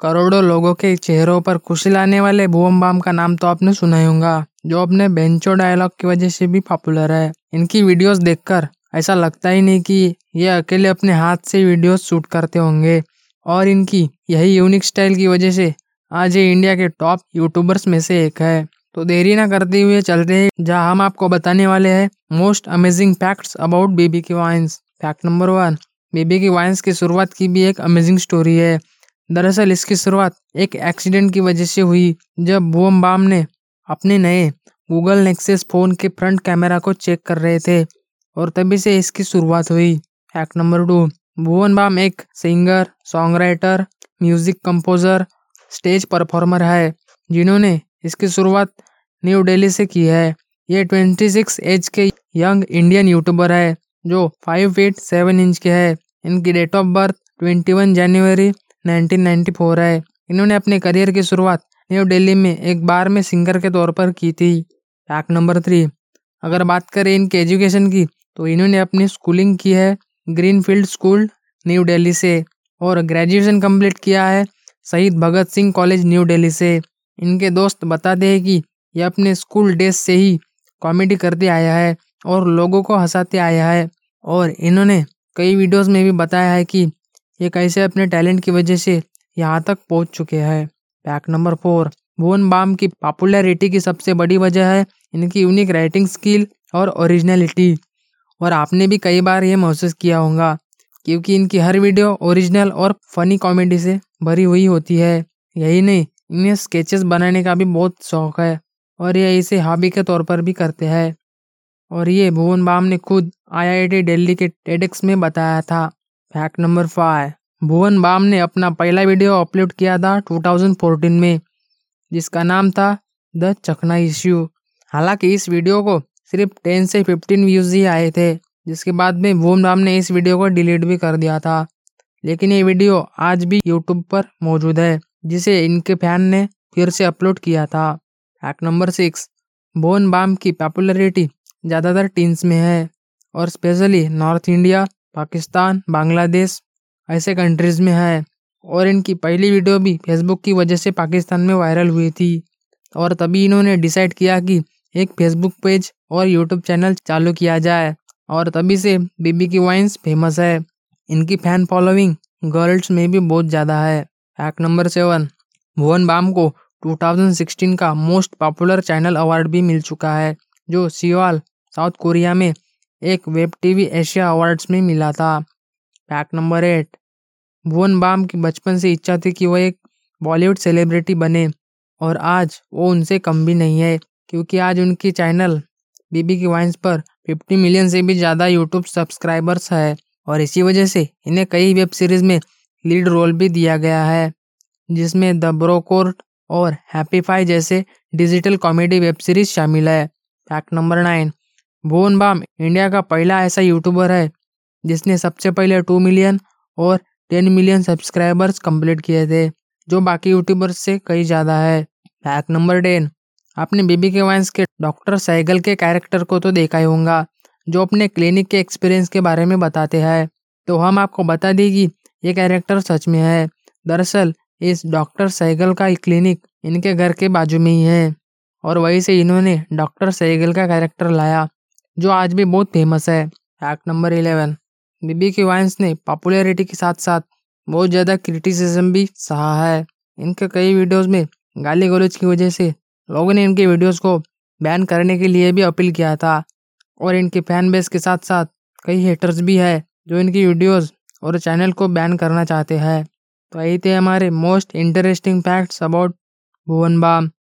करोड़ों लोगों के चेहरों पर खुशी लाने वाले भुवन बाम का नाम तो आपने सुना ही होगा, जो अपने बेंचो डायलॉग की वजह से भी पॉपुलर है। इनकी वीडियोस देखकर ऐसा लगता ही नहीं कि ये अकेले अपने हाथ से वीडियोस शूट करते होंगे। और इनकी यही यूनिक स्टाइल की वजह से आज ये इंडिया के टॉप यूट्यूबर्स में से एक है। तो देरी ना करते हुए चलते हैं, जहाँ हम आपको बताने वाले हैं most amazing facts about BB की vines. Fact number one, BB की वाइन्स की शुरुआत की भी एक अमेजिंग स्टोरी है। दरअसल इसकी शुरुआत एक एक्सीडेंट की वजह से हुई, जब भुवम बाम ने अपने नए गूगल नेक्सेस फ़ोन के फ्रंट कैमरा को चेक कर रहे थे और तभी से इसकी शुरुआत हुई। Fact number two Bhuvan Bam एक singer songwriter music composer, stage performer है, जिन्होंने इसकी शुरुआत न्यू दिल्ली से की है। ये 26 एज के यंग इंडियन यूट्यूबर है, जो फाइव फीट सेवन इंच के है। इनकी डेट ऑफ़ बर्थ 21 जनवरी 1994 है इन्होंने अपने करियर की शुरुआत न्यू दिल्ली में एक बार में सिंगर के तौर पर की थी। फैक्ट नंबर थ्री अगर बात करें इनके एजुकेशन की तो इन्होंने अपनी स्कूलिंग की है ग्रीनफील्ड स्कूल न्यू दिल्ली से, और ग्रेजुएशन कंप्लीट किया है शहीद भगत सिंह कॉलेज न्यू दिल्ली से। इनके दोस्त बताते हैं कि ये अपने स्कूल डेज़ से ही कॉमेडी करते आया है और लोगों को हंसाते आया है। और इन्होंने कई वीडियोस में भी बताया है कि ये कैसे अपने टैलेंट की वजह से यहाँ तक पहुँच चुके हैं? Fact number four Bhuvan Bam की पॉपुलैरिटी की सबसे बड़ी वजह है इनकी यूनिक राइटिंग स्किल और ओरिजिनलिटी और आपने भी कई बार ये महसूस किया होगा, क्योंकि इनकी हर वीडियो ओरिजिनल और फनी कॉमेडी से भरी हुई होती है। यही नहीं, इन्हें स्केचेस बनाने का भी बहुत शौक है और ये इसे हॉबी के तौर पर भी करते हैं। और ये भुवन बाम ने खुद आईआईटी दिल्ली के टेडेक्स में बताया था। Fact number five Bhuvan Bam ने अपना पहला वीडियो अपलोड किया था 2014 में, जिसका नाम था द चखना इश्यू हालाँकि इस वीडियो को सिर्फ़ 10 से 15 व्यूज़ ही आए थे, जिसके बाद में भुवन बाम ने इस वीडियो को डिलीट भी कर दिया था। लेकिन ये वीडियो आज भी यूट्यूब पर मौजूद है, जिसे इनके फ़ैन ने फिर से अपलोड किया था। Fact number six Bhuvan Bam की पॉपुलरिटी ज़्यादातर टीन्स में है, और specially north India Pakistan, Bangladesh, ऐसे कंट्रीज़ में है। और इनकी पहली वीडियो भी फेसबुक की वजह से पाकिस्तान में वायरल हुई थी। और तभी इन्होंने डिसाइड किया कि एक फेसबुक पेज और यूट्यूब चैनल चालू किया जाए। और तभी से बीबी की वाइन्स फ़ेमस है। इनकी फ़ैन फॉलोइंग गर्ल्स में भी बहुत ज़्यादा है। Fact number seven Bhuvan Bam को 2016 का मोस्ट पॉपुलर चैनल अवार्ड भी मिल चुका है, जो सियोल साउथ कोरिया में एक वेब टीवी एशिया अवार्ड्स में मिला था। Fact number eight Bhuvan Bam की बचपन से इच्छा थी कि वह एक बॉलीवुड सेलिब्रिटी बने और आज वो उनसे कम भी नहीं है, क्योंकि आज उनकी चैनल बीबी की वाइन्स पर 50 मिलियन से भी ज़्यादा यूट्यूब सब्सक्राइबर्स है और इसी वजह से इन्हें कई वेब सीरीज़ में लीड रोल भी दिया गया है, जिसमें द ब्रोकोर्ट और हैप्पीफाई जैसे डिजिटल कॉमेडी वेब सीरीज़ शामिल है। Fact number nine Bhuvan Bam India का पहला ऐसा यूट्यूबर है, जिसने सबसे पहले टू मिलियन और टेन मिलियन सब्सक्राइबर्स कंप्लीट किए थे, जो बाकी यूट्यूबर्स से कई ज़्यादा है। फैक्ट नंबर टेन, आपने बीबी के वाइंस के डॉक्टर साइगल के कैरेक्टर को तो देखा ही होगा, जो अपने क्लिनिक के एक्सपीरियंस के बारे में बताते हैं। तो हम आपको बता दें कि ये कैरेक्टर सच में है। दरअसल, इस डॉक्टर सैगल का क्लिनिक इनके घर के बाजू में ही है, और वहीं से इन्होंने डॉक्टर सैगल का कैरेक्टर लाया। जो आज भी बहुत फ़ेमस है। फैक्ट नंबर इलेवन बीबी की वाइंस ने पॉपुलैरिटी के साथ साथ बहुत ज़्यादा क्रिटिसिज्म भी सहा है। इनके कई वीडियोस में गाली गलोच की वजह से लोगों ने इनके वीडियोस को बैन करने के लिए भी अपील किया था। और इनके फ़ैन बेस के साथ साथ कई हेटर्स भी है जो इनकी वीडियोस और चैनल को बैन करना चाहते हैं। तो यही थे हमारे most interesting facts about Bhuvan Bam.